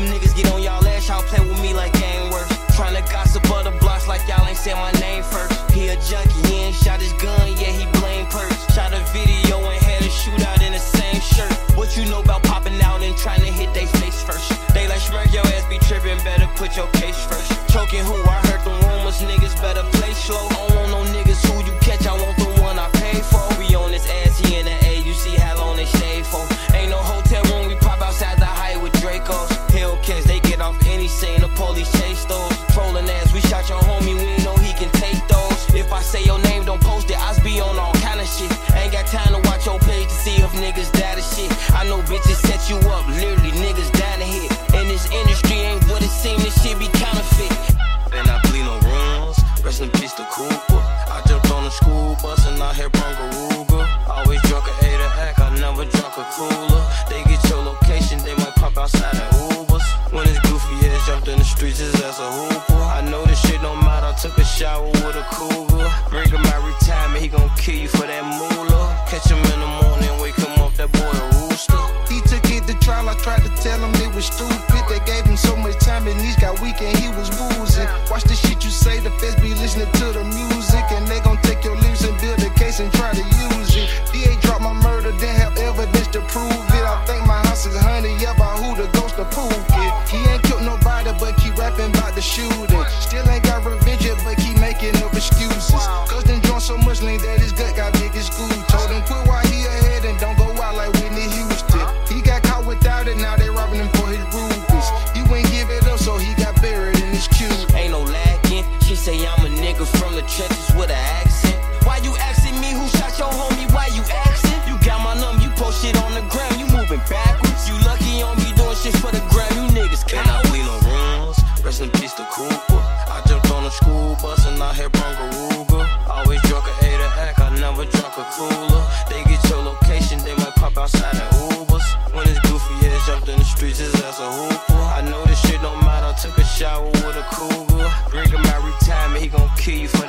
Them niggas get on y'all out here brung a Ruger. Always drunk a eight a hack, I never drunk a cooler. They get your location, they might pop outside at Ubers. When his goofy ass jumped in the streets, his ass a hooper. I know this shit don't matter, I took a shower with a cougar. Bring him out retirement, he gon' kill you for that moolah. Catch him in the morning, wake him up, that boy a rooster. He took it to trial, I tried to tell him it was stupid. They gave him so much time and he got weak and he was boozing. Watch the shit you say, the feds be listening to the music. out here brung a Always drunk a eight a hack, I never drunk a cooler. They get your location, they might pop outside in Ubers. When it's goofy, yeah, jump jumped in the streets, his ass a hooper. I know this shit don't matter, took a shower with a cougar. Drinking my retirement, he gon' kill you for